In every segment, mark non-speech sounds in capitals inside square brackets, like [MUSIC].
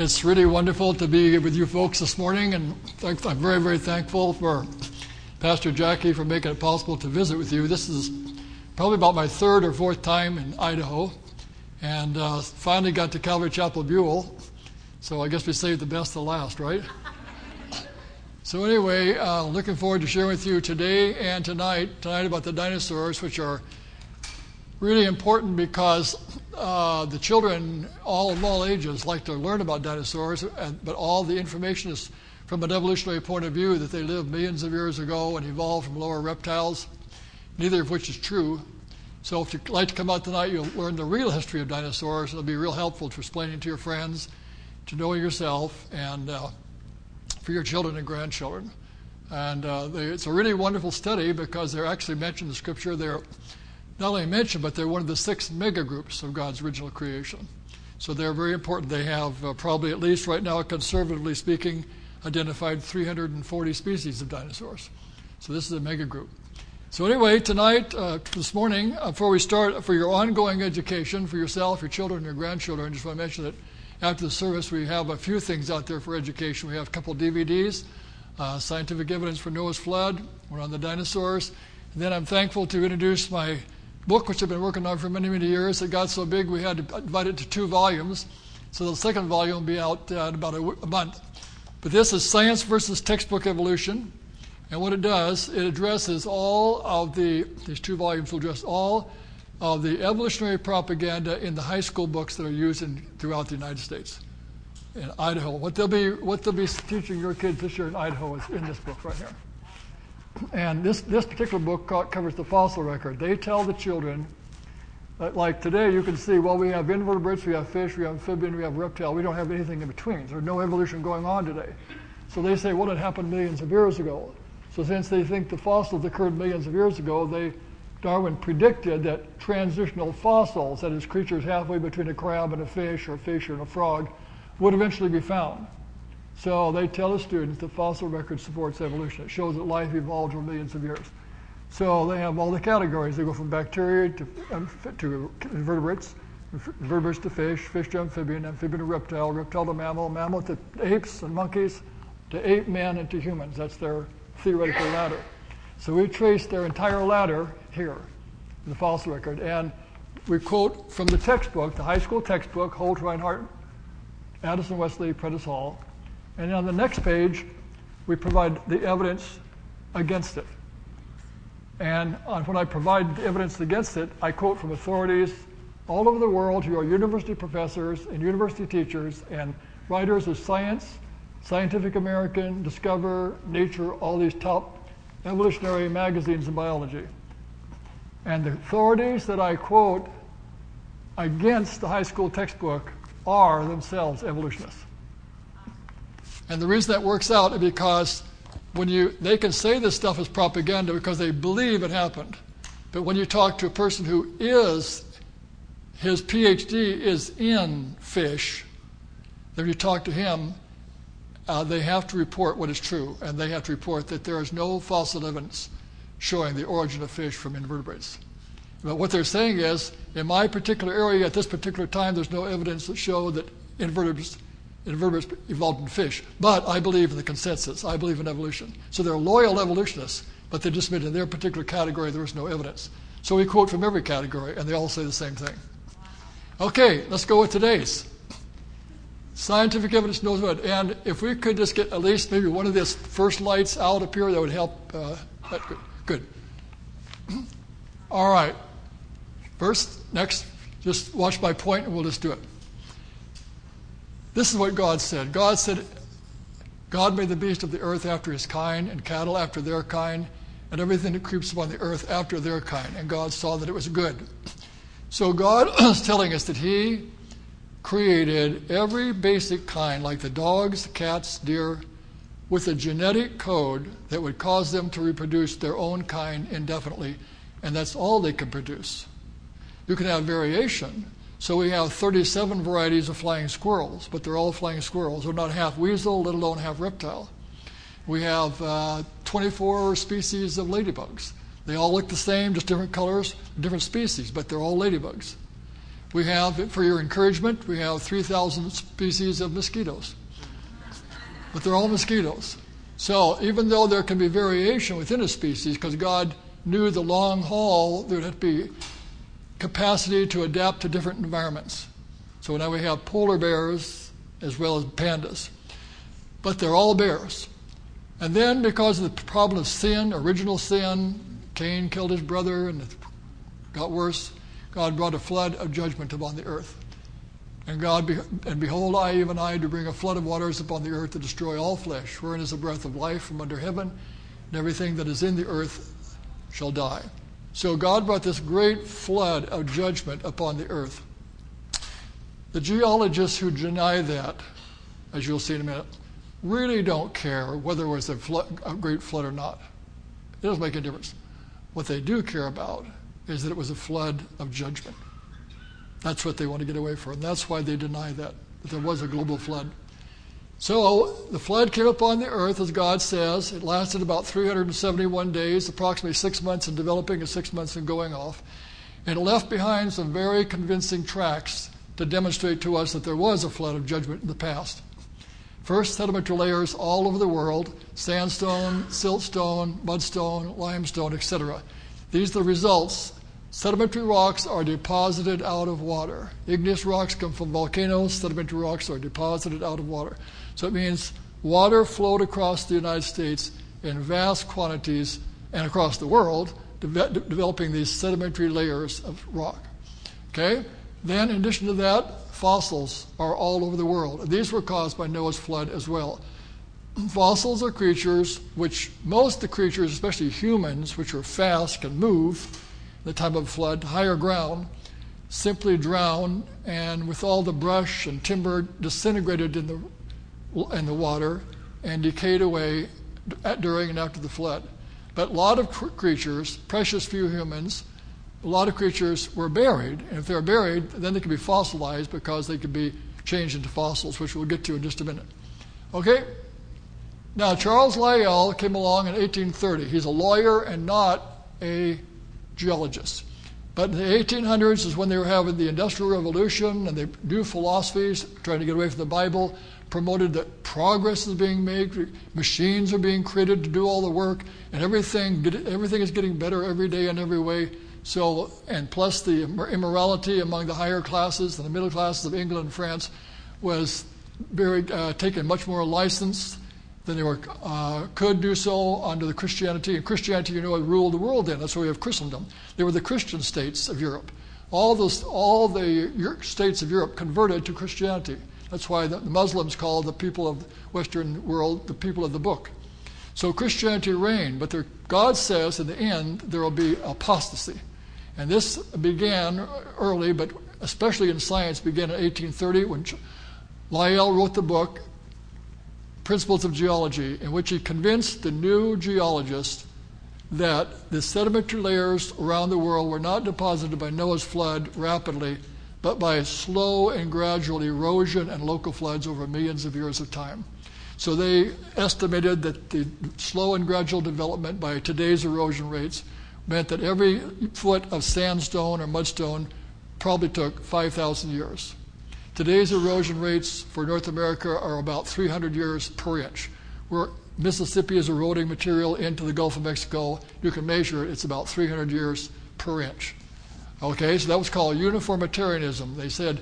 It's really wonderful to be with you folks this morning, and I'm very, very thankful for Pastor Jackie for making it possible to visit with you. This is probably about my third or fourth time in Idaho, and uh, finally got to Calvary Chapel Buhl. So I guess we saved the best to last, right? [LAUGHS] So anyway, uh, looking forward to sharing with you today and tonight, tonight about the dinosaurs, which are really important because uh, the children, all of all ages, like to learn about dinosaurs, and, but all the information is from an evolutionary point of view that they lived millions of years ago and evolved from lower reptiles, neither of which is true. So if you'd like to come out tonight, you'll learn the real history of dinosaurs. It'll be real helpful to explaining to your friends, to know yourself, and uh, for your children and grandchildren. And uh, they, it's a really wonderful study because they're actually mentioned in the scripture. They're not only mentioned, but they're one of the six mega groups of God's original creation. So they're very important. They have uh, probably, at least right now, conservatively speaking, identified 340 species of dinosaurs. So this is a mega group. So, anyway, tonight, uh, this morning, uh, before we start, for your ongoing education, for yourself, your children, your grandchildren, I just want to mention that after the service, we have a few things out there for education. We have a couple DVDs uh, Scientific Evidence for Noah's Flood, one on the dinosaurs. And then I'm thankful to introduce my book, which I've been working on for many, many years. It got so big we had to divide it to two volumes. So the second volume will be out uh, in about a, a month. But this is Science versus Textbook Evolution. And what it does, it addresses all of the, these two volumes will address all of the evolutionary propaganda in the high school books that are used in, throughout the United States. In Idaho. What they'll, be, what they'll be teaching your kids this year in Idaho is in this book right here. And this, this particular book covers the fossil record. They tell the children, that, like today, you can see, well, we have invertebrates, we have fish, we have amphibian, we have reptile. We don't have anything in between. There's no evolution going on today. So they say, well, it happened millions of years ago. So since they think the fossils occurred millions of years ago, they Darwin predicted that transitional fossils, that is, creatures halfway between a crab and a fish or a fish and a frog, would eventually be found. So they tell the students the fossil record supports evolution. It shows that life evolved over millions of years. So they have all the categories. They go from bacteria to, um, to invertebrates, invertebrates to fish, fish to amphibian, amphibian to reptile, reptile to mammal, mammal to apes and monkeys, to ape men and to humans. That's their theoretical ladder. So we trace their entire ladder here in the fossil record. And we quote from the textbook, the high school textbook, Holt, Rinehart, Addison Wesley, Prentice Hall. And on the next page, we provide the evidence against it. And when I provide evidence against it, I quote from authorities all over the world who are university professors and university teachers and writers of science, Scientific American, Discover, Nature, all these top evolutionary magazines in biology. And the authorities that I quote against the high school textbook are themselves evolutionists. And the reason that works out is because when you they can say this stuff is propaganda because they believe it happened. But when you talk to a person who is his PhD is in fish, then you talk to him, uh, they have to report what is true, and they have to report that there is no fossil evidence showing the origin of fish from invertebrates. But what they're saying is, in my particular area at this particular time, there's no evidence that show that invertebrates, invertebrates evolved in fish. But I believe in the consensus. I believe in evolution. So they're loyal evolutionists, but they just admit in their particular category there is no evidence. So we quote from every category, and they all say the same thing. Okay, let's go with today's. Scientific evidence knows what. And if we could just get at least maybe one of these first lights out up here, that would help. Uh, that good. good. [CLEARS THROAT] All right. First, next, just watch my point and we'll just do it. This is what God said. God said, God made the beast of the earth after his kind, and cattle after their kind, and everything that creeps upon the earth after their kind. And God saw that it was good. So God [CLEARS THROAT] is telling us that He created every basic kind, like the dogs, cats, deer, with a genetic code that would cause them to reproduce their own kind indefinitely, and that's all they can produce. You can have variation. So we have 37 varieties of flying squirrels, but they're all flying squirrels. They're not half weasel, let alone half reptile. We have uh, 24 species of ladybugs. They all look the same, just different colors, different species, but they're all ladybugs. We have, for your encouragement, we have 3,000 species of mosquitoes. But they're all mosquitoes. So even though there can be variation within a species, because God knew the long haul, there would be capacity to adapt to different environments. So now we have polar bears as well as pandas. But they're all bears. And then, because of the problem of sin, original sin, Cain killed his brother and it got worse. God brought a flood of judgment upon the earth. And God, and behold, I, even I, to bring a flood of waters upon the earth to destroy all flesh, wherein is the breath of life from under heaven, and everything that is in the earth shall die. So God brought this great flood of judgment upon the earth. The geologists who deny that, as you'll see in a minute, really don't care whether it was a, flood, a great flood or not. It doesn't make a difference. What they do care about is that it was a flood of judgment. That's what they want to get away from. That's why they deny that, that there was a global flood. So the flood came upon the earth, as God says. It lasted about 371 days, approximately six months in developing and six months in going off. And it left behind some very convincing tracks to demonstrate to us that there was a flood of judgment in the past. First, sedimentary layers all over the world sandstone, siltstone, mudstone, limestone, etc. These are the results. Sedimentary rocks are deposited out of water. Igneous rocks come from volcanoes, sedimentary rocks are deposited out of water. So it means water flowed across the United States in vast quantities and across the world, de- developing these sedimentary layers of rock. Okay? Then, in addition to that, fossils are all over the world. These were caused by Noah's flood as well. Fossils are creatures which most of the creatures, especially humans, which are fast, can move in the time of flood higher ground, simply drown and with all the brush and timber disintegrated in the, in the water and decayed away during and after the flood. But a lot of creatures, precious few humans, a lot of creatures were buried. And if they're buried, then they can be fossilized because they can be changed into fossils, which we'll get to in just a minute. Okay? Now, Charles Lyell came along in 1830. He's a lawyer and not a geologist. But in the 1800s is when they were having the Industrial Revolution and the new philosophies, trying to get away from the Bible, promoted that progress is being made, machines are being created to do all the work, and everything, everything is getting better every day in every way. So, and plus the immorality among the higher classes and the middle classes of England and France was very uh, taken much more license than they were, uh, could do so under the Christianity. And Christianity, you know, ruled the world then. That's why we have Christendom. They were the Christian states of Europe. All, those, all the states of Europe converted to Christianity. That's why the Muslims call the people of Western world the people of the book. So Christianity reigned, but there, God says in the end there will be apostasy. And this began early, but especially in science, began in 1830 when Lyell wrote the book, Principles of Geology, in which he convinced the new geologists that the sedimentary layers around the world were not deposited by Noah's flood rapidly, but by slow and gradual erosion and local floods over millions of years of time. So they estimated that the slow and gradual development by today's erosion rates meant that every foot of sandstone or mudstone probably took 5,000 years. Today's erosion rates for North America are about 300 years per inch. Where Mississippi is eroding material into the Gulf of Mexico, you can measure it, it's about 300 years per inch. Okay, so that was called uniformitarianism. They said,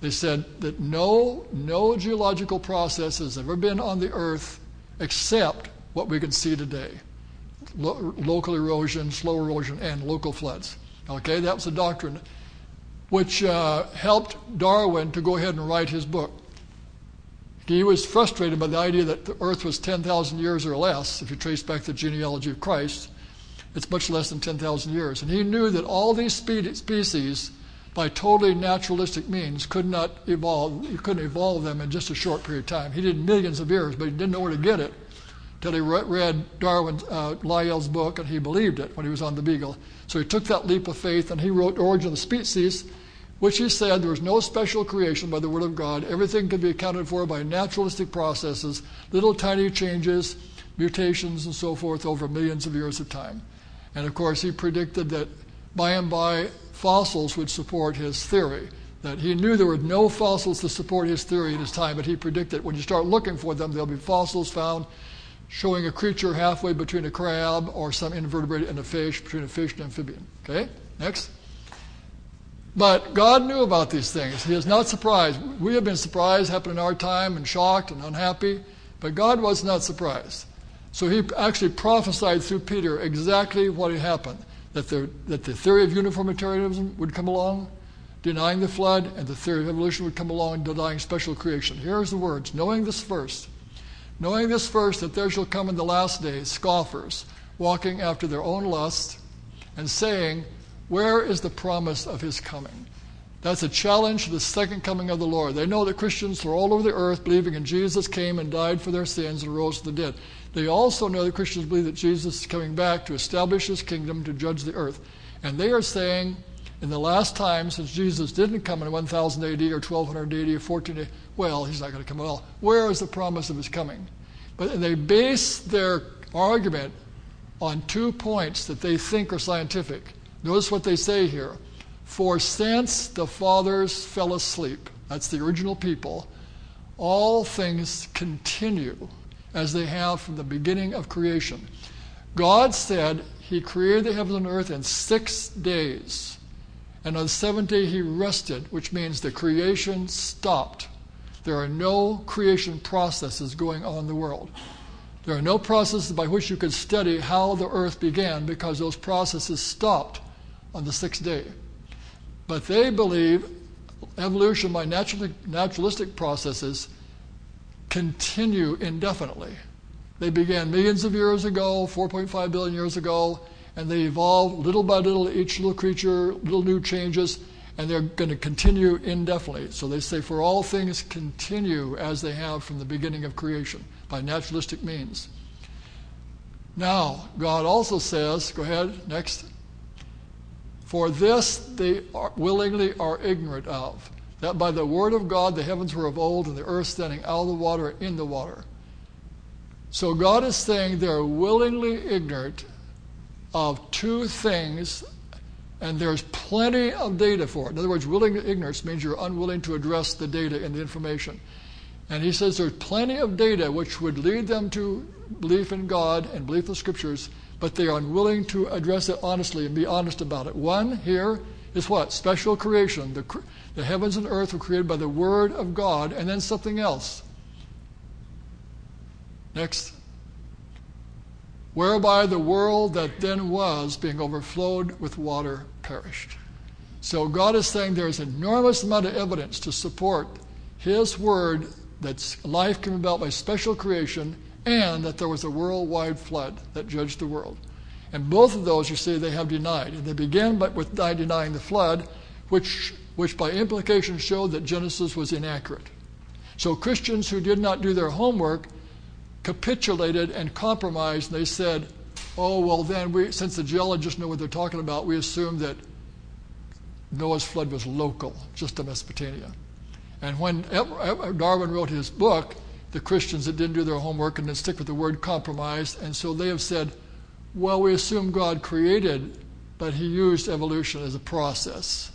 they said that no, no geological process has ever been on the earth except what we can see today lo- local erosion, slow erosion, and local floods. Okay, that was a doctrine which uh, helped Darwin to go ahead and write his book. He was frustrated by the idea that the earth was 10,000 years or less, if you trace back the genealogy of Christ. It's much less than 10,000 years. And he knew that all these spe- species, by totally naturalistic means, could not evolve. You couldn't evolve them in just a short period of time. He did millions of years, but he didn't know where to get it until he read Darwin uh, Lyell's book and he believed it when he was on the Beagle. So he took that leap of faith and he wrote Origin of the Species, which he said there was no special creation by the Word of God. Everything could be accounted for by naturalistic processes, little tiny changes, mutations, and so forth over millions of years of time. And of course, he predicted that by and by fossils would support his theory that he knew there were no fossils to support his theory at his time, but he predicted when you start looking for them, there'll be fossils found showing a creature halfway between a crab or some invertebrate and a fish, between a fish and amphibian. Okay, next. But God knew about these things. He is not surprised. We have been surprised, happened in our time, and shocked and unhappy, but God was not surprised. So he actually prophesied through Peter exactly what had happened that the, that the theory of uniformitarianism would come along, denying the flood, and the theory of evolution would come along, denying special creation. Here's the words knowing this first. Knowing this first, that there shall come in the last days scoffers, walking after their own lust, and saying, Where is the promise of his coming? That's a challenge to the second coming of the Lord. They know that Christians are all over the earth believing in Jesus came and died for their sins and rose from the dead. They also know that Christians believe that Jesus is coming back to establish his kingdom to judge the earth. And they are saying, in the last time, since Jesus didn't come in 1000 AD or 1200 AD or 14 AD, well, he's not going to come at all. Where is the promise of his coming? But they base their argument on two points that they think are scientific. Notice what they say here. For since the fathers fell asleep, that's the original people, all things continue as they have from the beginning of creation. God said he created the heavens and earth in six days. And on the seventh day he rested, which means the creation stopped. There are no creation processes going on in the world. There are no processes by which you could study how the earth began because those processes stopped on the sixth day. But they believe evolution by naturalistic processes continue indefinitely. They began millions of years ago, 4.5 billion years ago, and they evolved little by little, each little creature, little new changes, and they're going to continue indefinitely. So they say, for all things continue as they have from the beginning of creation by naturalistic means. Now, God also says, go ahead, next. For this they are, willingly are ignorant of, that by the word of God the heavens were of old, and the earth standing out of the water and in the water. So God is saying they're willingly ignorant of two things, and there's plenty of data for it. In other words, willing ignorance means you're unwilling to address the data and the information. And he says there's plenty of data which would lead them to belief in God and belief in the scriptures, but they are unwilling to address it honestly and be honest about it. One here is what? Special creation. The, the heavens and earth were created by the Word of God, and then something else. Next whereby the world that then was, being overflowed with water, perished. So God is saying there's an enormous amount of evidence to support His word that life came about by special creation and that there was a worldwide flood that judged the world. And both of those, you see, they have denied. And they began by, with denying the flood, which, which by implication showed that Genesis was inaccurate. So Christians who did not do their homework capitulated and compromised, and they said, oh, well, then, we, since the geologists know what they're talking about, we assume that Noah's flood was local, just to Mesopotamia. And when Darwin wrote his book, the Christians that didn't do their homework and then stick with the word compromised, and so they have said, well, we assume God created, but he used evolution as a process.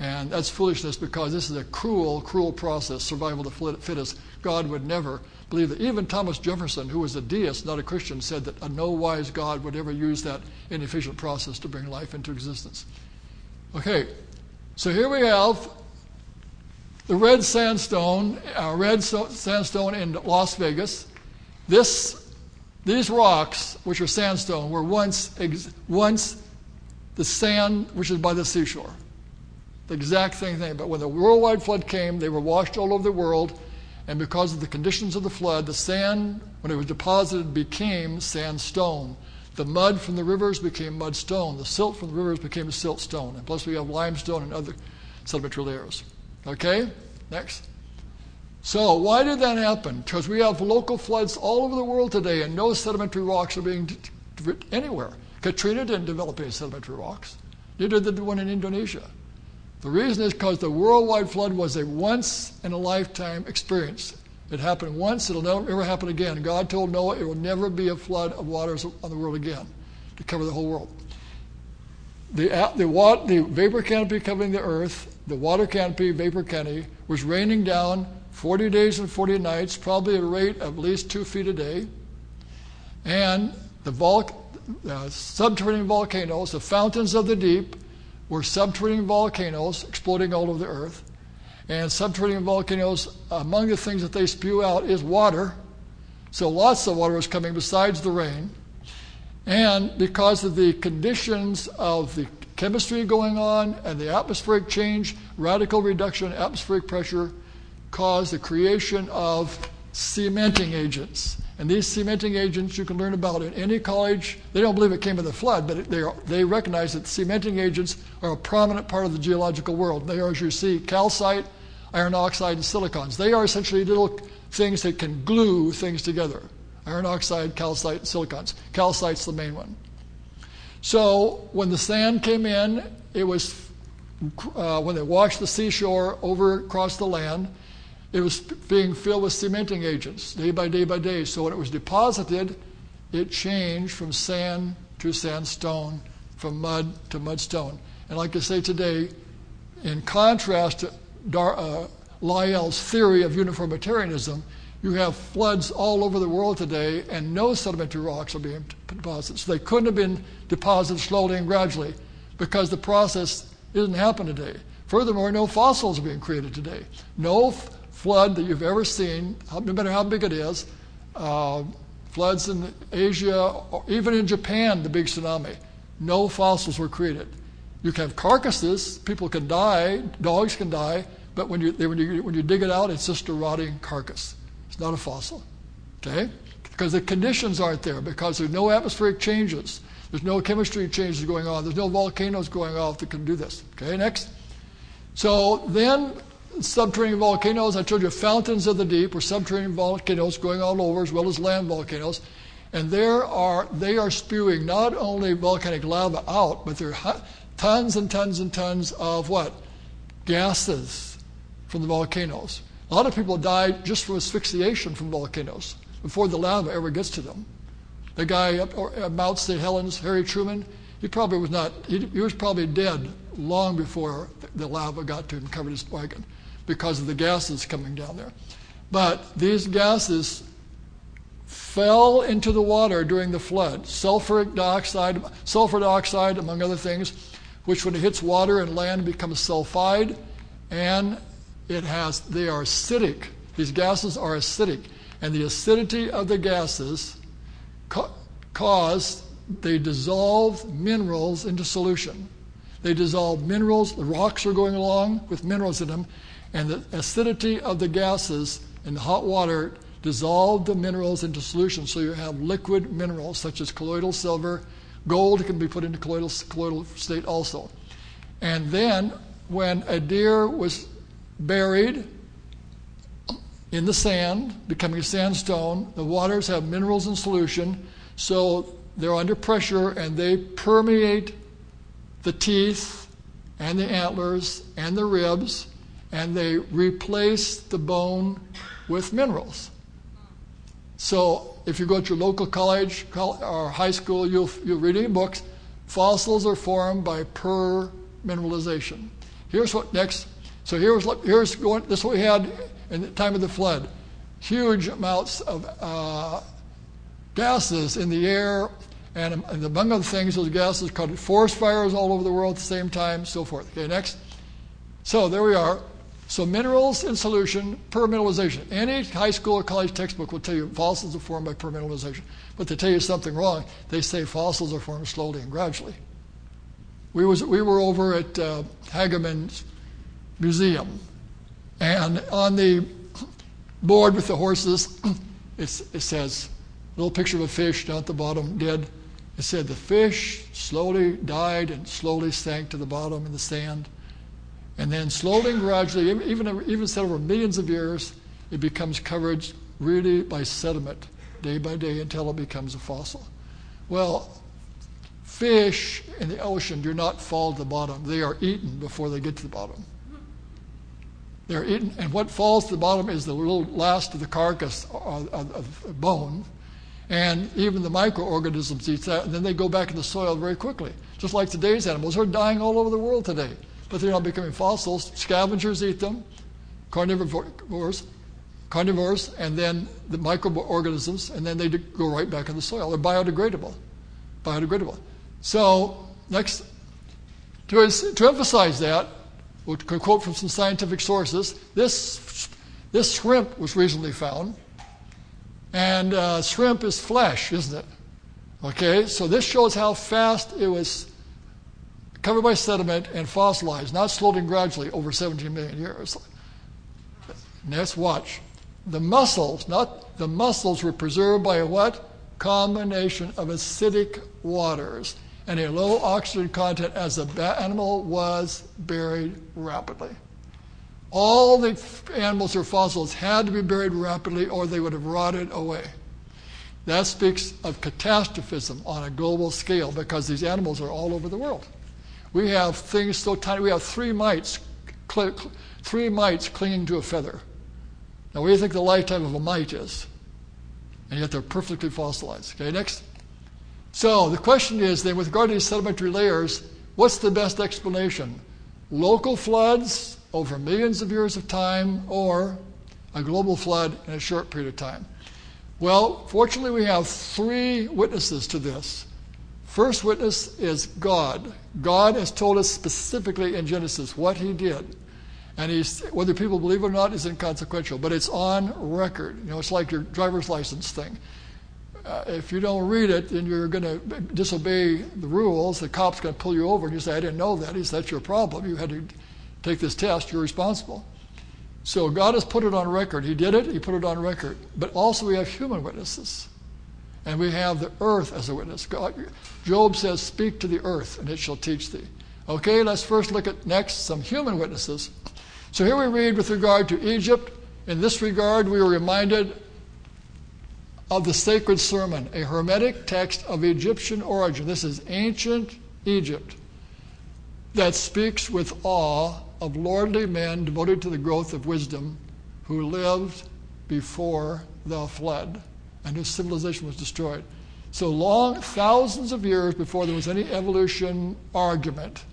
And that's foolishness because this is a cruel, cruel process, survival of the fittest. God would never believe that. Even Thomas Jefferson, who was a deist, not a Christian, said that a no wise God would ever use that inefficient process to bring life into existence. Okay, so here we have the red sandstone, uh, red so- sandstone in Las Vegas. This, these rocks, which are sandstone, were once, ex- once the sand which is by the seashore. The exact same thing. But when the worldwide flood came, they were washed all over the world and because of the conditions of the flood, the sand, when it was deposited, became sandstone. The mud from the rivers became mudstone. The silt from the rivers became siltstone. And plus, we have limestone and other sedimentary layers. Okay? Next. So, why did that happen? Because we have local floods all over the world today, and no sedimentary rocks are being anywhere. Katrina didn't develop any sedimentary rocks, neither did the one in Indonesia. The reason is because the worldwide flood was a once in a lifetime experience. It happened once, it'll never ever happen again. God told Noah it will never be a flood of waters on the world again to cover the whole world. the, the, water, the vapor canopy covering the earth, the water canopy, vapor canopy, was raining down 40 days and 40 nights, probably at a rate of at least two feet a day. And the vol- uh, subterranean volcanoes, the fountains of the deep, were subterranean volcanoes exploding all over the earth. And subterranean volcanoes, among the things that they spew out is water. So lots of water is coming besides the rain. And because of the conditions of the chemistry going on and the atmospheric change, radical reduction in atmospheric pressure caused the creation of cementing agents. And these cementing agents you can learn about in any college. They don't believe it came with the flood, but they, are, they recognize that cementing agents are a prominent part of the geological world. They are, as you see, calcite, iron oxide, and silicons. They are essentially little things that can glue things together iron oxide, calcite, and silicons. Calcite's the main one. So when the sand came in, it was uh, when they washed the seashore over across the land, it was being filled with cementing agents day by day by day. So when it was deposited, it changed from sand to sandstone, from mud to mudstone. And like I say today, in contrast to Dar- uh, Lyell's theory of uniformitarianism, you have floods all over the world today, and no sedimentary rocks are being deposited. So they couldn't have been deposited slowly and gradually because the process isn't happening today. Furthermore, no fossils are being created today. No flood that you've ever seen, no matter how big it is, uh, floods in Asia, even in Japan, the big tsunami, no fossils were created. You can have carcasses, people can die, dogs can die, but when you, when you, when you dig it out, it's just a rotting carcass. It's not a fossil. Okay? Because the conditions aren't there, because there's no atmospheric changes. There's no chemistry changes going on. There's no volcanoes going off that can do this. Okay, next. So then subterranean volcanoes. I told you fountains of the deep or subterranean volcanoes going all over, as well as land volcanoes. And there are they are spewing not only volcanic lava out, but there are tons and tons and tons of what gases from the volcanoes. A lot of people die just from asphyxiation from volcanoes before the lava ever gets to them. The guy up at uh, Mount St. Helens, Harry Truman, he probably was not, he, he was probably dead long before the lava got to him and covered his wagon because of the gases coming down there. But these gases fell into the water during the flood. Sulfuric dioxide, sulfur dioxide, among other things, which when it hits water and land becomes sulfide, and it has they are acidic. These gases are acidic, and the acidity of the gases ca- cause they dissolve minerals into solution. They dissolve minerals. The rocks are going along with minerals in them, and the acidity of the gases in the hot water dissolve the minerals into solution so you have liquid minerals such as colloidal silver. Gold can be put into colloidal, colloidal state also. And then when a deer was buried in the sand becoming a sandstone the waters have minerals in solution. So they're under pressure and they permeate the teeth and the antlers and the ribs and they replace the bone with minerals. So if you go to your local college or high school, you'll, you'll read in books, fossils are formed by per mineralization. Here's what next. So here's, here's going, this is what we had in the time of the flood. Huge amounts of uh, gases in the air, and, and among other things, those gases caused forest fires all over the world at the same time, so forth. Okay, next. So there we are. So minerals in solution, permineralization. Any high school or college textbook will tell you fossils are formed by permineralization. But they tell you something wrong. They say fossils are formed slowly and gradually. We, was, we were over at uh, Hagerman's museum, and on the board with the horses, it says, a little picture of a fish down at the bottom, dead. It said the fish slowly died and slowly sank to the bottom in the sand. And then slowly and gradually, even, even over millions of years, it becomes covered really by sediment day by day until it becomes a fossil. Well, fish in the ocean do not fall to the bottom. They are eaten before they get to the bottom. They're eaten, and what falls to the bottom is the little last of the carcass uh, uh, of, of, of bone, And even the microorganisms eat that, and then they go back in the soil very quickly. Just like today's animals are dying all over the world today, but they're not becoming fossils. Scavengers eat them, carnivores, carnivores, and then the microorganisms, and then they go right back in the soil. They're biodegradable. Biodegradable. So, next, to, to emphasize that, we'll quote from some scientific sources. This, this shrimp was recently found, and uh, shrimp is flesh, isn't it? Okay, so this shows how fast it was covered by sediment and fossilized, not slowly and gradually over 17 million years. Next, watch. The muscles, not the muscles, were preserved by a what? Combination of acidic waters and a low oxygen content as the animal was buried rapidly. All the animals or fossils had to be buried rapidly or they would have rotted away. That speaks of catastrophism on a global scale because these animals are all over the world. We have things so tiny. We have three mites, three mites clinging to a feather. Now, what do you think the lifetime of a mite is? And yet they're perfectly fossilized. Okay, next. So the question is then, with regard to these sedimentary layers, what's the best explanation? Local floods over millions of years of time, or a global flood in a short period of time? Well, fortunately, we have three witnesses to this. First witness is God. God has told us specifically in Genesis what he did. And he's, whether people believe it or not is inconsequential, but it's on record. You know, it's like your driver's license thing. Uh, if you don't read it, then you're going to disobey the rules. The cop's going to pull you over, and you say, "I didn't know that." He says, "That's your problem. You had to take this test. You're responsible." So God has put it on record. He did it. He put it on record. But also we have human witnesses, and we have the earth as a witness. God, Job says, "Speak to the earth, and it shall teach thee." Okay, let's first look at next some human witnesses. So here we read with regard to Egypt. In this regard, we are reminded of the sacred sermon, a Hermetic text of Egyptian origin. This is ancient Egypt that speaks with awe of lordly men devoted to the growth of wisdom who lived before the flood and whose civilization was destroyed. So long, thousands of years before there was any evolution argument,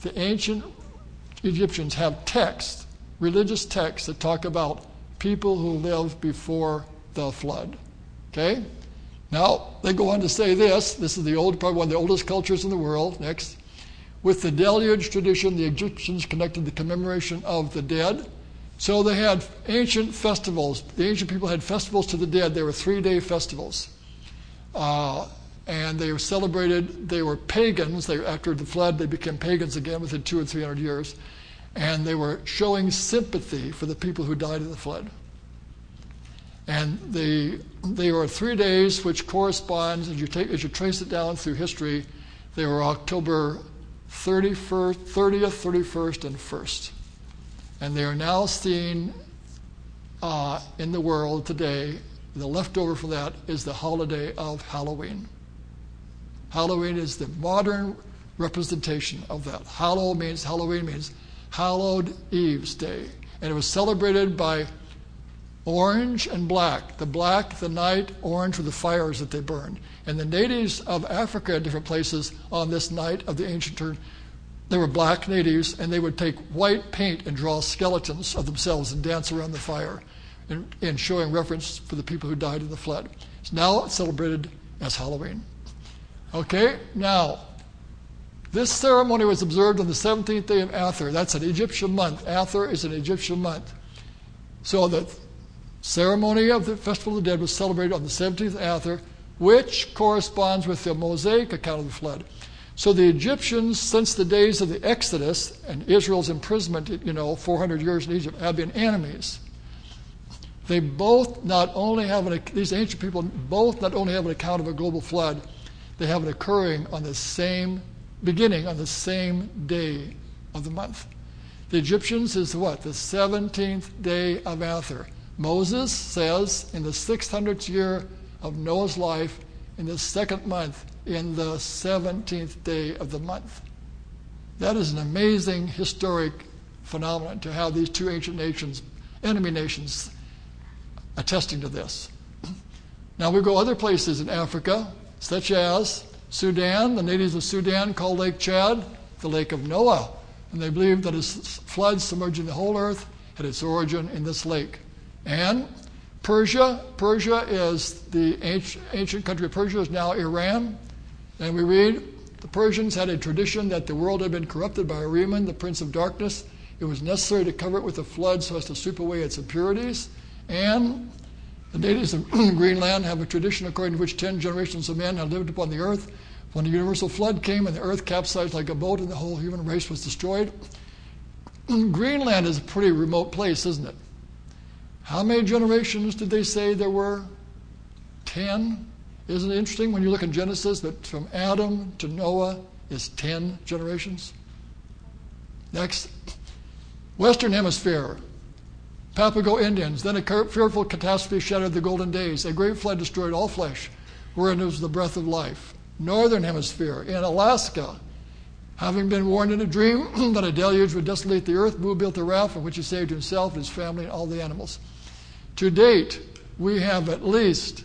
the ancient Egyptians have texts, religious texts, that talk about people who lived before the flood. Okay? Now, they go on to say this. This is the old, probably one of the oldest cultures in the world. Next. With the deluge tradition, the Egyptians connected the commemoration of the dead. So they had ancient festivals. The ancient people had festivals to the dead. They were three day festivals. Uh, and they were celebrated. They were pagans. They, after the flood, they became pagans again within two or three hundred years. And they were showing sympathy for the people who died in the flood. And they, they were three days, which corresponds, as you, take, as you trace it down through history, they were October 31st, 30th, 31st, and 1st. And they are now seen uh, in the world today. The leftover from that is the holiday of Halloween. Halloween is the modern representation of that. Hallow means Halloween means Hallowed Eve's Day, and it was celebrated by orange and black. The black, the night, orange were the fires that they burned. And the natives of Africa different places on this night of the ancient turn, they were black natives, and they would take white paint and draw skeletons of themselves and dance around the fire in, in showing reference for the people who died in the flood. It's now celebrated as Halloween. Okay, now, this ceremony was observed on the 17th day of Athyr. That's an Egyptian month. Athyr is an Egyptian month. So the ceremony of the Festival of the Dead was celebrated on the 17th of Athyr, which corresponds with the Mosaic account of the flood. So the Egyptians, since the days of the Exodus and Israel's imprisonment, you know, 400 years in Egypt, have been enemies. They both not only have an, these ancient people both not only have an account of a global flood, they have it occurring on the same beginning on the same day of the month. The Egyptians is what? The 17th day of Athyr. Moses says in the 600th year of Noah's life, in the second month, in the 17th day of the month. That is an amazing historic phenomenon to have these two ancient nations, enemy nations, attesting to this. Now we go other places in Africa, such as Sudan. The natives of Sudan call Lake Chad the Lake of Noah, and they believe that a flood submerging the whole earth had its origin in this lake. And Persia, Persia is the ancient, ancient country of Persia is now Iran. And we read the Persians had a tradition that the world had been corrupted by Ahriman, the prince of darkness. It was necessary to cover it with a flood so as to sweep away its impurities. And the natives of [CLEARS THROAT] Greenland have a tradition according to which ten generations of men had lived upon the earth. When the universal flood came and the earth capsized like a boat and the whole human race was destroyed. [CLEARS THROAT] Greenland is a pretty remote place, isn't it? How many generations did they say there were? Ten. Isn't it interesting when you look in Genesis that from Adam to Noah is ten generations? Next. Western Hemisphere. Papago Indians. Then a fearful catastrophe shattered the golden days. A great flood destroyed all flesh, wherein was the breath of life. Northern Hemisphere. In Alaska, Having been warned in a dream [CLEARS THROAT] that a deluge would desolate the earth, Mu built a raft from which he saved himself, and his family, and all the animals. To date, we have at least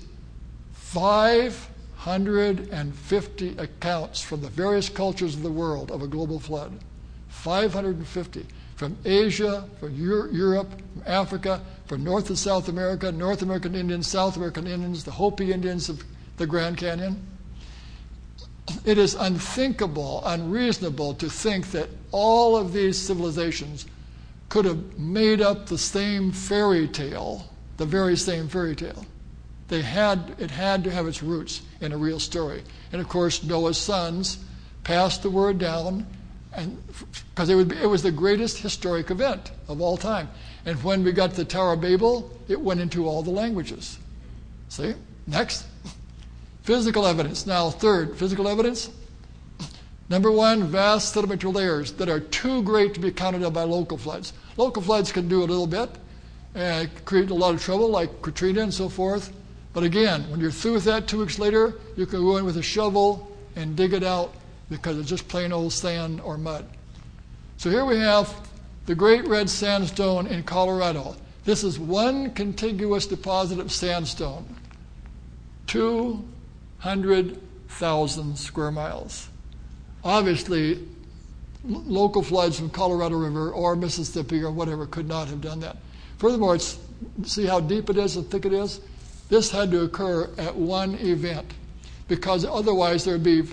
550 accounts from the various cultures of the world of a global flood. 550 from Asia, from Europe, from Africa, from North and South America, North American Indians, South American Indians, the Hopi Indians of the Grand Canyon. It is unthinkable, unreasonable to think that all of these civilizations could have made up the same fairy tale, the very same fairy tale. They had, it had to have its roots in a real story. And of course, Noah's sons passed the word down because it, it, was the greatest historic event of all time. And when we got to the Tower of Babel, it went into all the languages. See? Next. [LAUGHS] Physical evidence. Now, third, physical evidence. [CLEARS THROAT] Number one, vast sedimentary layers that are too great to be counted on by local floods. Local floods can do a little bit and create a lot of trouble, like Katrina and so forth. But again, when you're through with that two weeks later, you can go in with a shovel and dig it out because it's just plain old sand or mud. So here we have the Great Red Sandstone in Colorado. This is one contiguous deposit of sandstone, 200,000 square miles. Obviously, local floods from Colorado River or Mississippi or whatever could not have done that. Furthermore, see how deep it is and thick it is? This had to occur at one event because otherwise there'd be,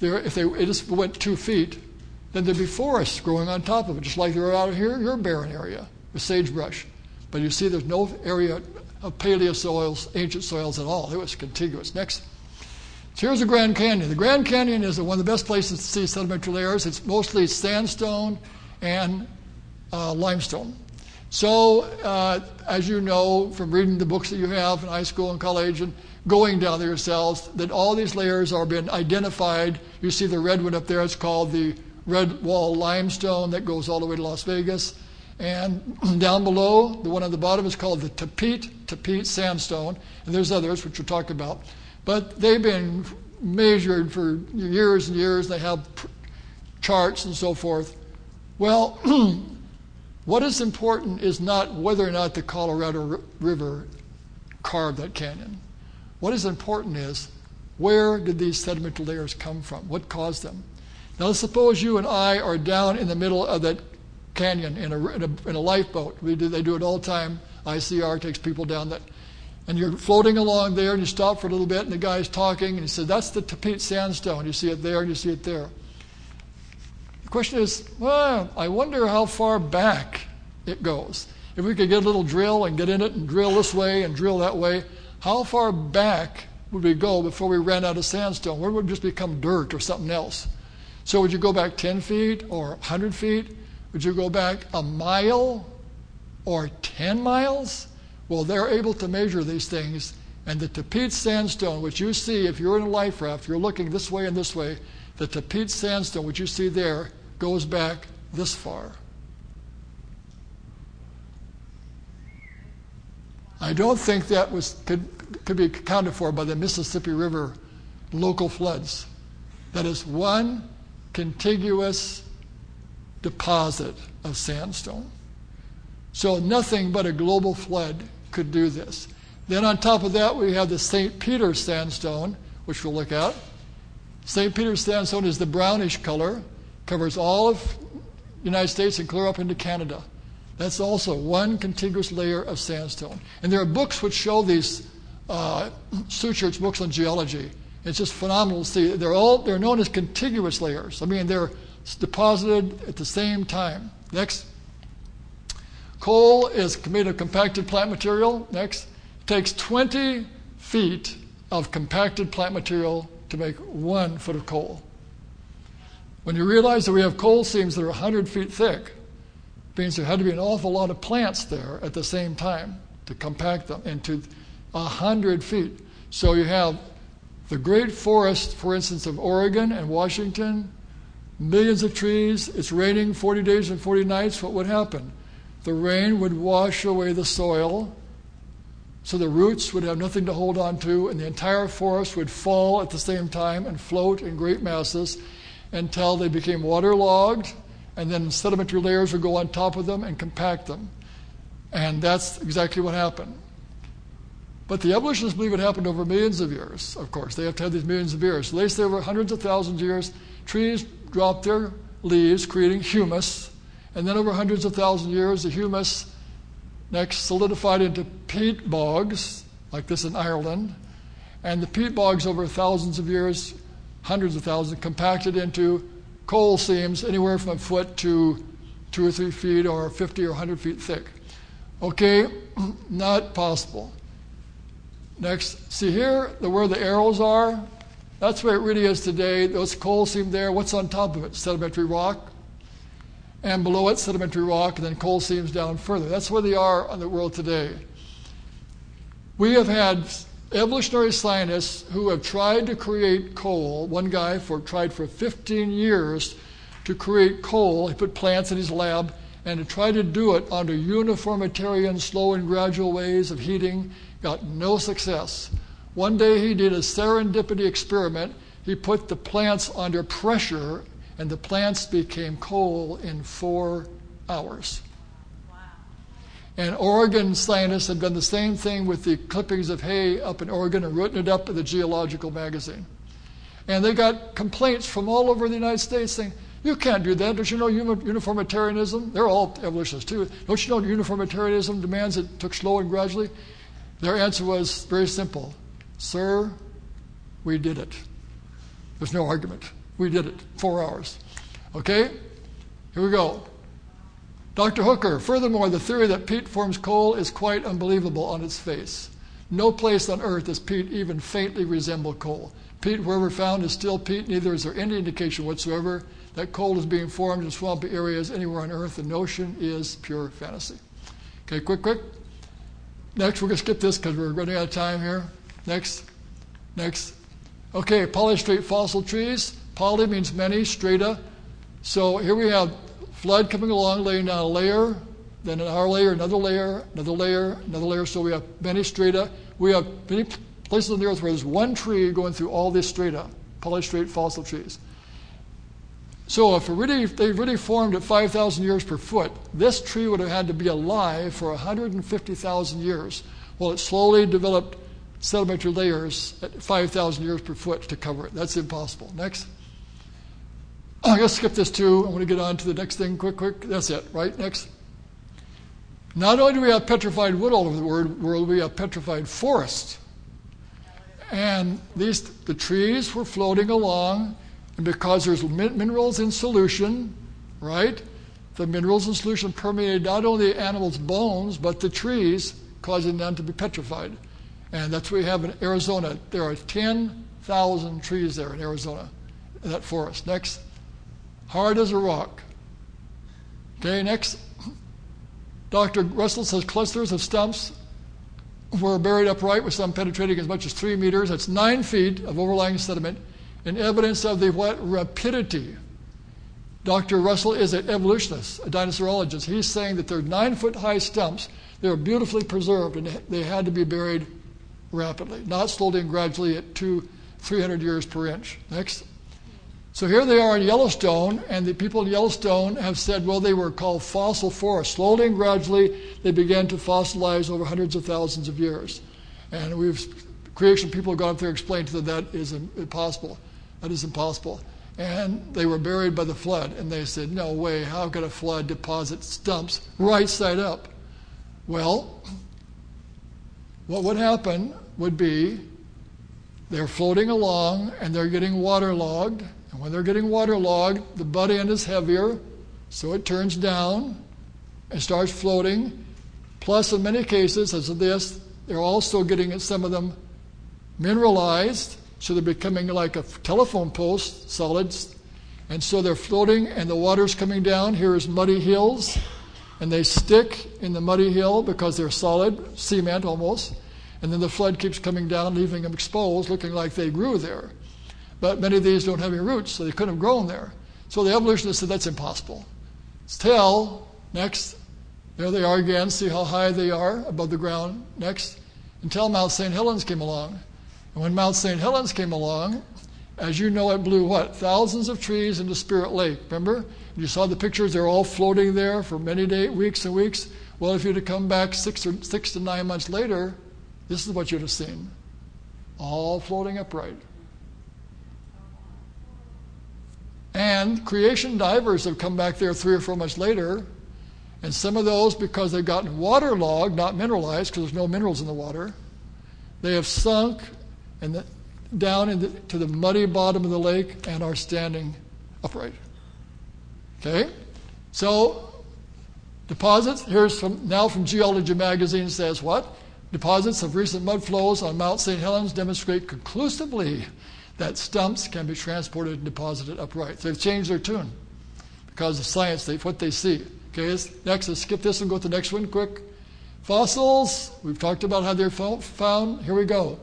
there, if they it just went two feet, then there'd be forests growing on top of it, just like there are out here, in your barren area with sagebrush. But you see, there's no area of paleo soils, ancient soils at all. It was contiguous. Next. So here's the Grand Canyon. The Grand Canyon is one of the best places to see sedimentary layers. It's mostly sandstone and uh, limestone. So, uh, as you know from reading the books that you have in high school and college and going down there yourselves, that all these layers are been identified. You see the red one up there, it's called the red wall limestone that goes all the way to Las Vegas. And [CLEARS THROAT] down below, the one on the bottom is called the Tapeats, Tapeats sandstone. And there's others, which we'll talk about. But they've been measured for years and years. They have charts and so forth. Well, [CLEARS THROAT] What is important is not whether or not the Colorado River carved that canyon. What is important is where did these sediment layers come from? What caused them? Now, suppose you and I are down in the middle of that canyon in a, in a, in a lifeboat. We do, they do it all the time. ICR takes people down that. And you're floating along there, and you stop for a little bit, and the guy's talking, and he said, That's the Tapeats sandstone. You see it there, and you see it there. The question is, well, I wonder how far back it goes. If we could get a little drill and get in it and drill this way and drill that way, how far back would we go before we ran out of sandstone? Where would it just become dirt or something else? So would you go back 10 feet or 100 feet? Would you go back a mile or 10 miles? Well, they're able to measure these things. And the Tapeats sandstone, which you see if you're in a life raft, you're looking this way and this way, the Tapeats sandstone, which you see there, goes back this far. I don't think that was, could, could be accounted for by the Mississippi River local floods. That is one contiguous deposit of sandstone. So nothing but a global flood could do this. Then on top of that, we have the St. Peter sandstone, which we'll look at. St. Peter's sandstone is the brownish color, covers all of the United States and clear up into Canada. That's also one contiguous layer of sandstone. And there are books which show these uh, Schuchert's books on geology. It's just phenomenal to see. They're all they're known as contiguous layers. I mean, they're deposited at the same time. Next. Coal is made of compacted plant material. Next. It takes 20 feet of compacted plant material to make one foot of coal. When you realize that we have coal seams that are 100 feet thick, it means there had to be an awful lot of plants there at the same time to compact them into 100 feet. So you have the great forest, for instance, of Oregon and Washington, millions of trees, it's raining 40 days and 40 nights. What would happen? The rain would wash away the soil, so the roots would have nothing to hold on to, and the entire forest would fall at the same time and float in great masses until they became waterlogged, and then sedimentary layers would go on top of them and compact them. And that's exactly what happened. But the evolutionists believe it happened over millions of years, of course. They have to have these millions of years. So they say over hundreds of thousands of years, trees drop their leaves, creating humus. And then over hundreds of thousands of years, the humus next solidified into peat bogs, like this in Ireland. And the peat bogs over thousands of years, hundreds of thousands, compacted into coal seams anywhere from a foot to two or three feet or 50 or 100 feet thick. Okay, [CLEARS THROAT] not possible. Next, see here the, where the arrows are? That's where it really is today. Those coal seam there. What's on top of it? Sedimentary rock. And below it, sedimentary rock, and then coal seams down further. That's where they are on the world today. We have had evolutionary scientists who have tried to create coal. One guy for, tried for 15 years to create coal. He put plants in his lab and to try to do it under uniformitarian, slow and gradual ways of heating got no success. One day he did a serendipity experiment. He put the plants under pressure, and the plants became coal in four hours. Wow. And Oregon scientists had done the same thing with the clippings of hay up in Oregon and written it up in the Geological Magazine. And they got complaints from all over the United States saying, You can't do that. Don't you know uniformitarianism? They're all evolutionists too. Don't you know uniformitarianism demands it took slow and gradually? Their answer was very simple Sir, we did it. There's no argument. We did it. Four hours. Okay? Here we go. Dr. Hooker, furthermore, the theory that peat forms coal is quite unbelievable on its face. No place on earth does peat even faintly resemble coal. Peat, wherever found, is still peat, neither is there any indication whatsoever that coal is being formed in swampy areas anywhere on earth. The notion is pure fantasy. Okay, quick, quick. Next, we're going to skip this because we're running out of time here. Next. Next. Okay, polystrate fossil trees. Poly means many, strata. So here we have flood coming along, laying down a layer, then another layer, another layer, another layer, another layer. So we have many strata. We have many places on the earth where there's one tree going through all this strata, polystrate fossil trees. So if, really, they really formed at 5,000 years per foot, this tree would have had to be alive for 150,000 years while it slowly developed sedimentary layers at 5,000 years per foot to cover it. That's impossible. Next. Oh, I'm going to skip this too. I want to get on to the next thing quick, quick. That's it, right? Next. Not only do we have petrified wood all over the world, we have petrified forests. And these, the trees were floating along and because there's minerals in solution, right? The minerals in solution permeated not only the animal's bones, but the trees, causing them to be petrified. And that's what we have in Arizona. There are 10,000 trees there in Arizona, in that forest. Next. Hard as a rock. Okay, next. Dr. Russell says clusters of stumps were buried upright with some penetrating as much as three meters. That's nine feet of overlying sediment and evidence of the what rapidity. Dr. Russell is an evolutionist, a dinosaurologist. He's saying that they're nine foot high stumps. They're beautifully preserved and they had to be buried rapidly, not slowly and gradually at two, 300 years per inch. Next. So here they are in Yellowstone, and the people in Yellowstone have said, well, they were called fossil forests. Slowly and gradually, they began to fossilize over hundreds of thousands of years. And we've creation people have gone up there and explained to them that is impossible. That is impossible. And they were buried by the flood. And they said, No way, how could a flood deposit stumps right side up? Well, what would happen would be they're floating along and they're getting waterlogged. And when they're getting waterlogged, the butt end is heavier, so it turns down and starts floating. Plus, in many cases, as of this, they're also getting some of them mineralized, so they're becoming like a telephone post, solids. And so they're floating, and the water's coming down. Here is muddy hills, and they stick in the muddy hill because they're solid, cement almost. And then the flood keeps coming down, leaving them exposed, looking like they grew there. But many of these don't have any roots, so they couldn't have grown there. So the evolutionists said that's impossible. Till, next, there they are again. See how high they are above the ground. Next, until Mount St. Helens came along. And when Mount St. Helens came along, as you know, it blew what? Thousands of trees into Spirit Lake. Remember? You saw the pictures, they're all floating there for many days, weeks and weeks. Well, if you'd have come back six, or, six to nine months later, this is what you'd have seen all floating upright. And creation divers have come back there three or four months later, and some of those, because they've gotten waterlogged, not mineralized, because there's no minerals in the water, they have sunk and the, down into to the muddy bottom of the lake and are standing upright. Okay? So, deposits, here's from, now from Geology Magazine says what? Deposits of recent mud flows on Mount St. Helens demonstrate conclusively that stumps can be transported and deposited upright. So they've changed their tune because of science, they, what they see. Okay, next, let's skip this and go to the next one quick. Fossils, we've talked about how they're found. Here we go.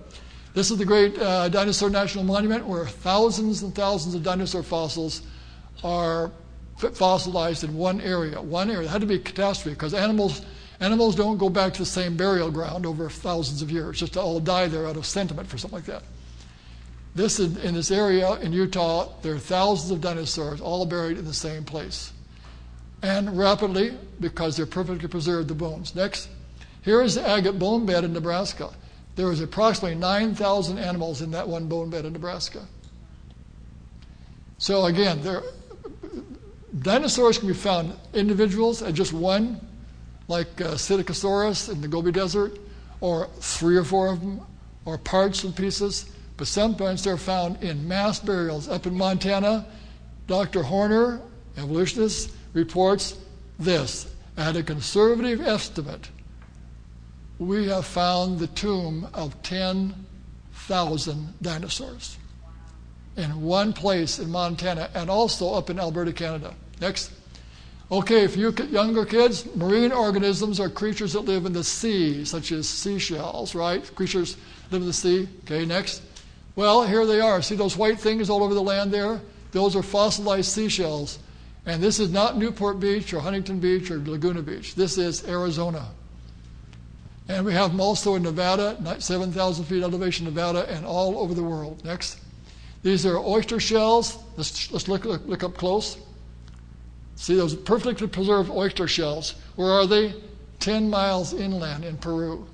This is the great uh, Dinosaur National Monument where thousands and thousands of dinosaur fossils are fossilized in one area. One area. It had to be a catastrophe because animals, animals don't go back to the same burial ground over thousands of years, just to all die there out of sentiment for something like that. This in, in this area in Utah, there are thousands of dinosaurs all buried in the same place. And rapidly, because they're perfectly preserved, the bones. Next. Here is the agate bone bed in Nebraska. There was approximately 9,000 animals in that one bone bed in Nebraska. So again, there, dinosaurs can be found individuals at just one, like uh, Psittacosaurus in the Gobi Desert, or three or four of them, or parts and pieces. But sometimes they're found in mass burials. Up in Montana, Dr. Horner, evolutionist, reports this at a conservative estimate we have found the tomb of 10,000 dinosaurs in one place in Montana and also up in Alberta, Canada. Next. Okay, if you younger kids, marine organisms are creatures that live in the sea, such as seashells, right? Creatures live in the sea. Okay, next. Well, here they are. See those white things all over the land there? Those are fossilized seashells. And this is not Newport Beach or Huntington Beach or Laguna Beach. This is Arizona. And we have them also in Nevada, 7,000 feet elevation, Nevada, and all over the world. Next. These are oyster shells. Let's, let's look, look, look up close. See those perfectly preserved oyster shells. Where are they? 10 miles inland in Peru.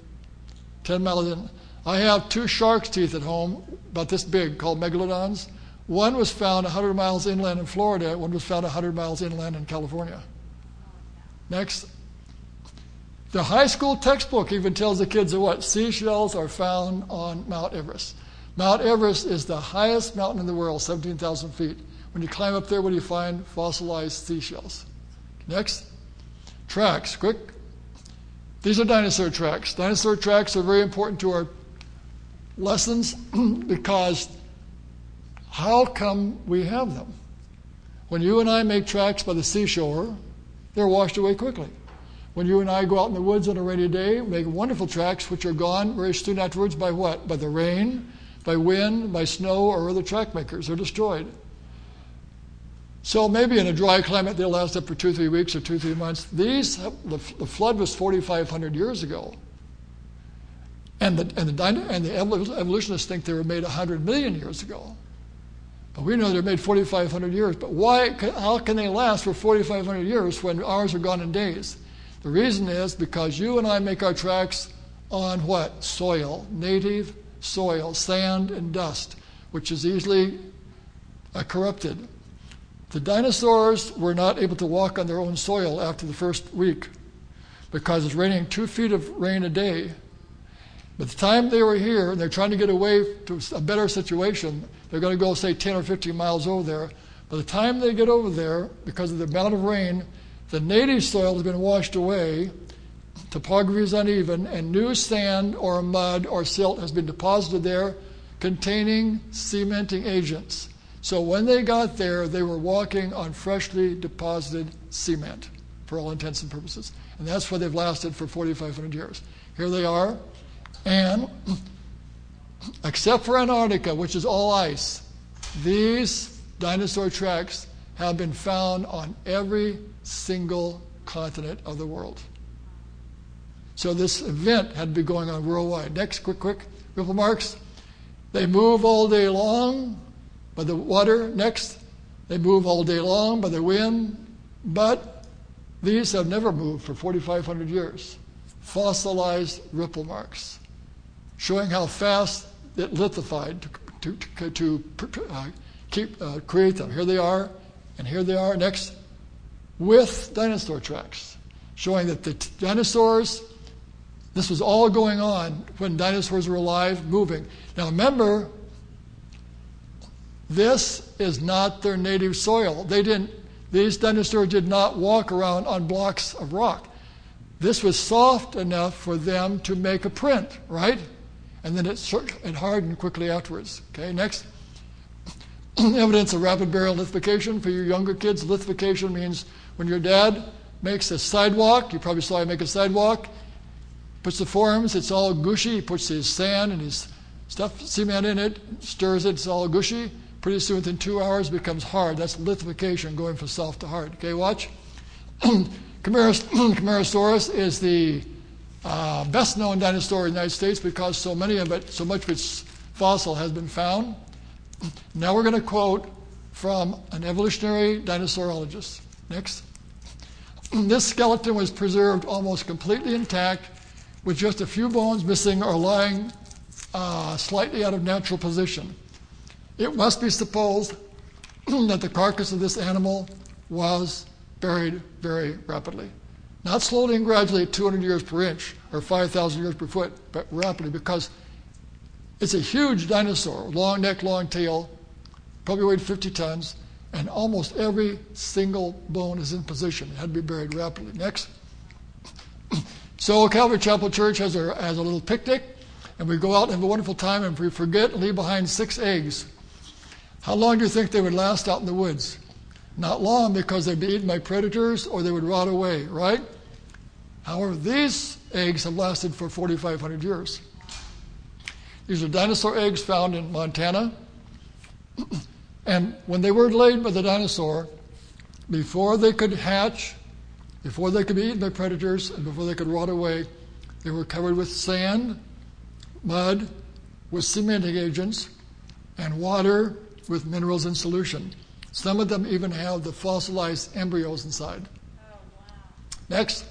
10 miles in. I have two shark's teeth at home, about this big, called megalodons. One was found 100 miles inland in Florida, one was found 100 miles inland in California. Next. The high school textbook even tells the kids that what? Seashells are found on Mount Everest. Mount Everest is the highest mountain in the world, 17,000 feet. When you climb up there, what do you find? Fossilized seashells. Next. Tracks. Quick. These are dinosaur tracks. Dinosaur tracks are very important to our lessons [CLEARS THROAT] because how come we have them? When you and I make tracks by the seashore, they're washed away quickly. When you and I go out in the woods on a rainy day, make wonderful tracks which are gone very soon afterwards by what? By the rain, by wind, by snow, or other track makers. They're destroyed. So maybe in a dry climate they'll last up for two, three weeks or two, three months. These, the, the flood was 4,500 years ago. And the, and, the, and the evolutionists think they were made 100 million years ago. But we know they're made 4,500 years. But why, how can they last for 4,500 years when ours are gone in days? The reason is because you and I make our tracks on what? Soil, native soil, sand and dust, which is easily uh, corrupted. The dinosaurs were not able to walk on their own soil after the first week because it's raining two feet of rain a day. By the time they were here and they're trying to get away to a better situation, they're going to go, say, 10 or 15 miles over there. By the time they get over there, because of the amount of rain, the native soil has been washed away, topography is uneven, and new sand or mud or silt has been deposited there containing cementing agents. So when they got there, they were walking on freshly deposited cement for all intents and purposes. And that's why they've lasted for 4,500 years. Here they are. And except for Antarctica, which is all ice, these dinosaur tracks have been found on every single continent of the world. So this event had to be going on worldwide. Next, quick, quick, ripple marks. They move all day long by the water. Next, they move all day long by the wind. But these have never moved for 4,500 years. Fossilized ripple marks, showing how fast it lithified to, to, to, to uh, keep, uh, create them. Here they are, and here they are next with dinosaur tracks, showing that the t- dinosaurs, this was all going on when dinosaurs were alive, moving. Now remember, this is not their native soil. They didn't, these dinosaurs did not walk around on blocks of rock. This was soft enough for them to make a print, right? And then it, it hardened quickly afterwards. Okay, next. [CLEARS THROAT] Evidence of rapid burial lithification. For your younger kids, lithification means when your dad makes a sidewalk, you probably saw him make a sidewalk, puts the forms, it's all gushy, he puts his sand and his stuff, cement in it, stirs it, it's all gushy. Pretty soon, within two hours, becomes hard. That's lithification, going from soft to hard. Okay, watch. [CLEARS THROAT] Camarasaurus [CLEARS THROAT] is the uh, best known dinosaur in the United States because so many of it, so much of its fossil has been found. Now we're going to quote from an evolutionary dinosaurologist. Next. [CLEARS THROAT] This skeleton was preserved almost completely intact with just a few bones missing or lying uh, slightly out of natural position. It must be supposed [CLEARS THROAT] that the carcass of this animal was buried very rapidly. Not slowly and gradually at 200 years per inch or 5,000 years per foot, but rapidly because it's a huge dinosaur, long neck, long tail, probably weighed 50 tons, and almost every single bone is in position. It had to be buried rapidly. Next. [CLEARS THROAT] so Calvary Chapel Church has a, has a little picnic, and we go out and have a wonderful time, and we forget and leave behind six eggs how long do you think they would last out in the woods? Not long because they'd be eaten by predators or they would rot away, right? However, these eggs have lasted for 4,500 years. These are dinosaur eggs found in Montana. [CLEARS THROAT] and when they were laid by the dinosaur, before they could hatch, before they could be eaten by predators, and before they could rot away, they were covered with sand, mud, with cementing agents, and water with minerals in solution. Some of them even have the fossilized embryos inside. Next.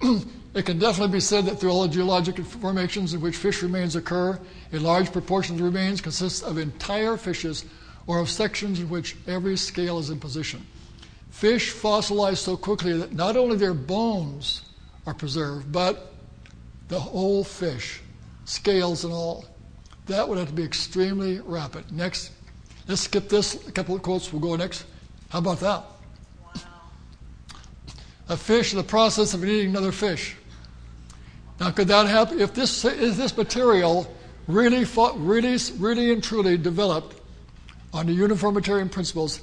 [CLEARS THROAT] it can definitely be said that through all the geologic formations in which fish remains occur, a large proportion of the remains consists of entire fishes or of sections in which every scale is in position. Fish fossilize so quickly that not only their bones are preserved, but the whole fish, scales and all. That would have to be extremely rapid. Next. Let's skip this. A couple of quotes. We'll go next. How about that? Wow. A fish in the process of eating another fish. Now, could that happen? If this, if this material really, fought, really, really and truly developed on the uniformitarian principles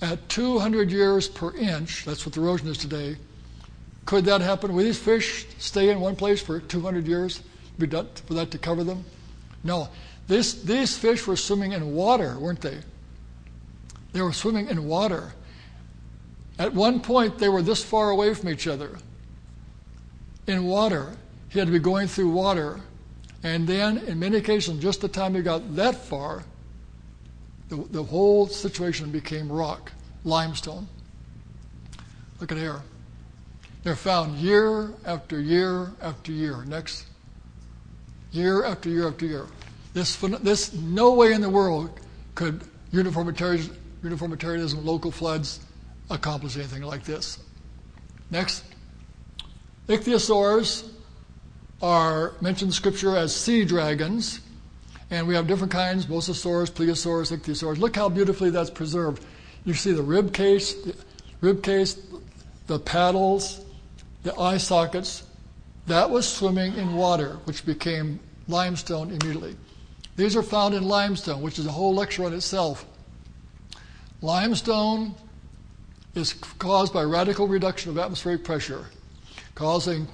at 200 years per inch, that's what the erosion is today, could that happen? Will these fish stay in one place for 200 years for that to cover them? No. This, these fish were swimming in water, weren't they? They were swimming in water. At one point, they were this far away from each other in water. He had to be going through water. And then, in many cases, just the time he got that far, the, the whole situation became rock, limestone. Look at here. They're found year after year after year. Next. Year after year after year. This, this no way in the world could uniformitarianism, uniformitarianism local floods accomplish anything like this. Next. Ichthyosaurs are mentioned in Scripture as sea dragons, and we have different kinds mosasaurs, plesiosaurs, ichthyosaurs. Look how beautifully that's preserved. You see the rib case, the rib case, the paddles, the eye sockets. That was swimming in water, which became limestone immediately. These are found in limestone, which is a whole lecture on itself. Limestone is caused by radical reduction of atmospheric pressure, causing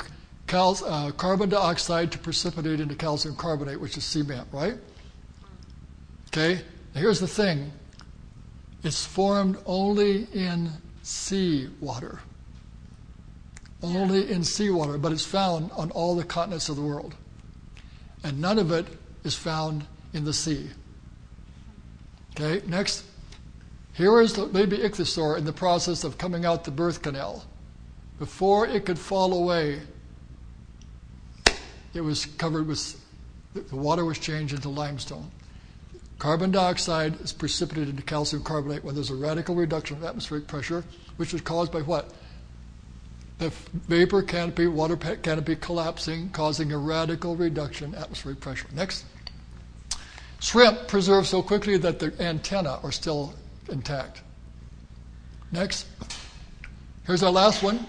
cal- uh, carbon dioxide to precipitate into calcium carbonate, which is cement, right? Okay, now here's the thing it's formed only in seawater. Only in seawater, but it's found on all the continents of the world. And none of it is found in the sea. Okay, next. Here is the baby ichthyosaur in the process of coming out the birth canal. Before it could fall away, it was covered with, the water was changed into limestone. Carbon dioxide is precipitated into calcium carbonate when there's a radical reduction of atmospheric pressure, which is caused by what? The vapor canopy, water canopy collapsing, causing a radical reduction in atmospheric pressure. Next. Shrimp preserve so quickly that their antennae are still intact. Next. Here's our last one.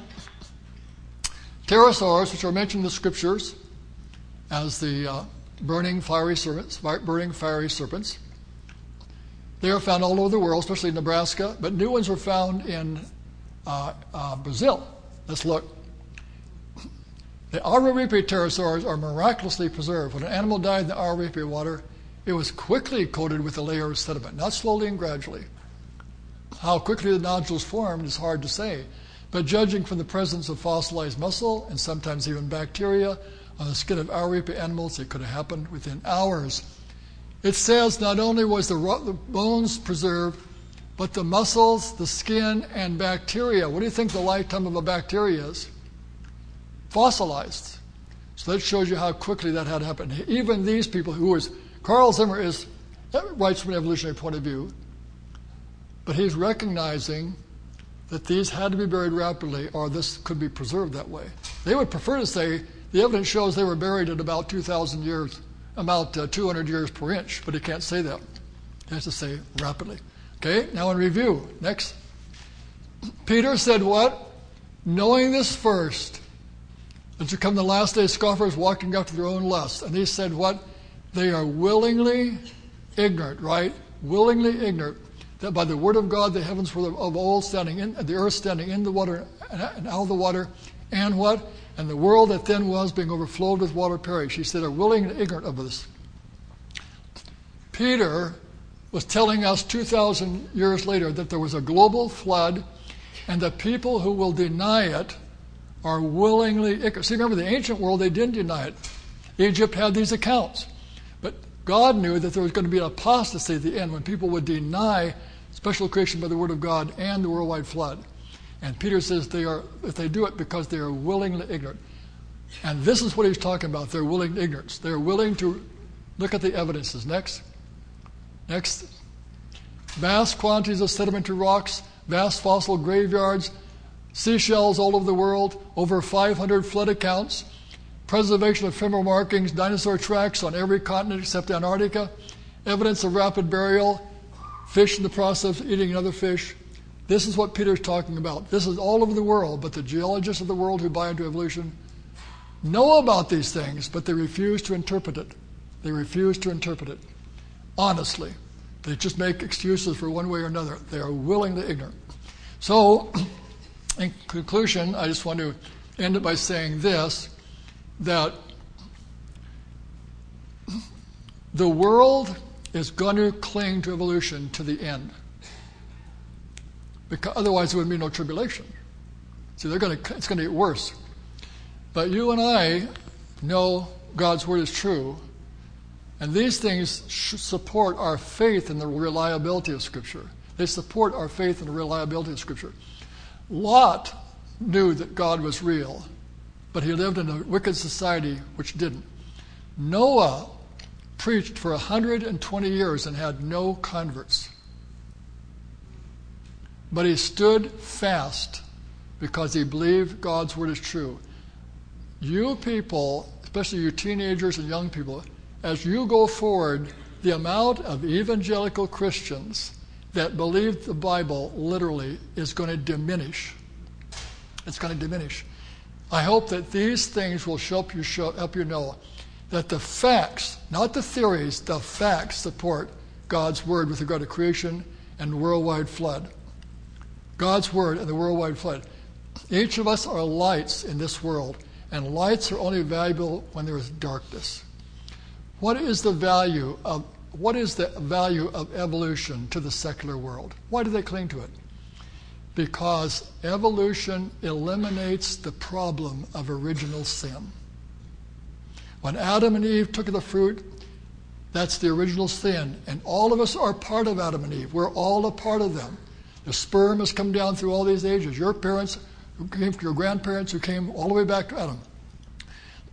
Pterosaurs, which are mentioned in the scriptures as the uh, burning fiery serpents, burning fiery serpents. They are found all over the world, especially in Nebraska, but new ones were found in uh, uh, Brazil. Let's look. The Araripe pterosaurs are miraculously preserved. When an animal died in the Araripe water, it was quickly coated with a layer of sediment, not slowly and gradually. How quickly the nodules formed is hard to say, but judging from the presence of fossilized muscle and sometimes even bacteria, on the skin of Araripe animals. It could have happened within hours. It says not only was the, the bones preserved, but the muscles, the skin, and bacteria. What do you think the lifetime of a bacteria is? Fossilized. So that shows you how quickly that had happened. Even these people who was Carl Zimmer is writes from an evolutionary point of view, but he's recognizing that these had to be buried rapidly or this could be preserved that way. They would prefer to say the evidence shows they were buried at about 2,000 years, about uh, 200 years per inch, but he can't say that. He has to say rapidly. Okay, now in review. Next. Peter said what? Knowing this first, that you come the last day, scoffers walking after their own lusts. And he said what? They are willingly ignorant, right? Willingly ignorant that by the word of God the heavens were of old standing in the earth standing in the water and out of the water, and what? and the world that then was being overflowed with water perished. He said, are willing and ignorant of this. Peter was telling us 2,000 years later that there was a global flood and the people who will deny it are willingly ignorant. See, remember, the ancient world, they didn't deny it. Egypt had these accounts. But God knew that there was going to be an apostasy at the end when people would deny special creation by the Word of God and the worldwide flood. And Peter says they are, if they do it because they are willingly ignorant. And this is what he's talking about. They're willing ignorance. They're willing to look at the evidences. Next. Next. Vast quantities of sedimentary rocks, vast fossil graveyards, seashells all over the world, over 500 flood accounts, preservation of ephemeral markings, dinosaur tracks on every continent except Antarctica, evidence of rapid burial, fish in the process of eating another fish, this is what Peter's talking about. This is all over the world, but the geologists of the world who buy into evolution know about these things, but they refuse to interpret it. They refuse to interpret it honestly. They just make excuses for one way or another. They are willingly ignorant. So, [CLEARS THROAT] in conclusion, I just want to end it by saying this that the world is going to cling to evolution to the end. Because otherwise, there would be no tribulation. See, they're going to, it's going to get worse. But you and I know God's word is true, and these things support our faith in the reliability of Scripture. They support our faith in the reliability of Scripture. Lot knew that God was real, but he lived in a wicked society which didn't. Noah preached for 120 years and had no converts. But he stood fast because he believed God's word is true. You people, especially you teenagers and young people, as you go forward, the amount of evangelical Christians that believe the Bible literally is going to diminish. It's going to diminish. I hope that these things will help you, show, help you know that the facts, not the theories, the facts support God's word with regard to creation and worldwide flood. God's word and the worldwide flood. Each of us are lights in this world, and lights are only valuable when there is darkness. What is the value of what is the value of evolution to the secular world? Why do they cling to it? Because evolution eliminates the problem of original sin. When Adam and Eve took the fruit, that's the original sin. And all of us are part of Adam and Eve. We're all a part of them. The sperm has come down through all these ages. Your parents, your grandparents, who came all the way back to Adam.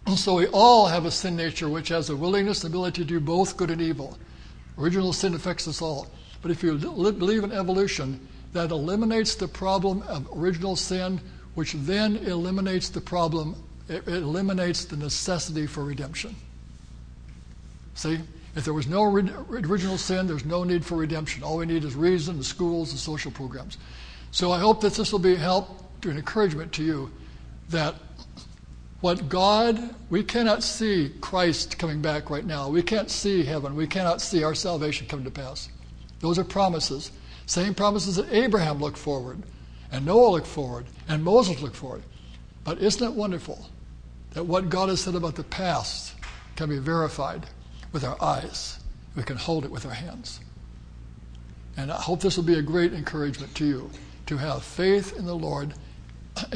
And so we all have a sin nature which has a willingness and ability to do both good and evil. Original sin affects us all. But if you believe in evolution, that eliminates the problem of original sin, which then eliminates the problem it, eliminates the necessity for redemption. See? If there was no original sin, there's no need for redemption. All we need is reason, the schools, the social programs. So I hope that this will be a help an encouragement to you that what God, we cannot see Christ coming back right now. We can't see heaven. We cannot see our salvation come to pass. Those are promises. Same promises that Abraham looked forward, and Noah looked forward, and Moses looked forward. But isn't it wonderful that what God has said about the past can be verified with our eyes. We can hold it with our hands. And I hope this will be a great encouragement to you to have faith in the Lord,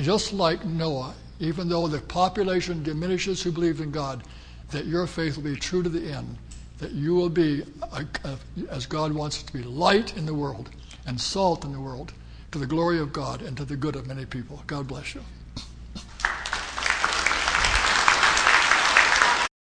just like Noah, even though the population diminishes who believe in God, that your faith will be true to the end, that you will be, as God wants to be, light in the world and salt in the world to the glory of God and to the good of many people. God bless you.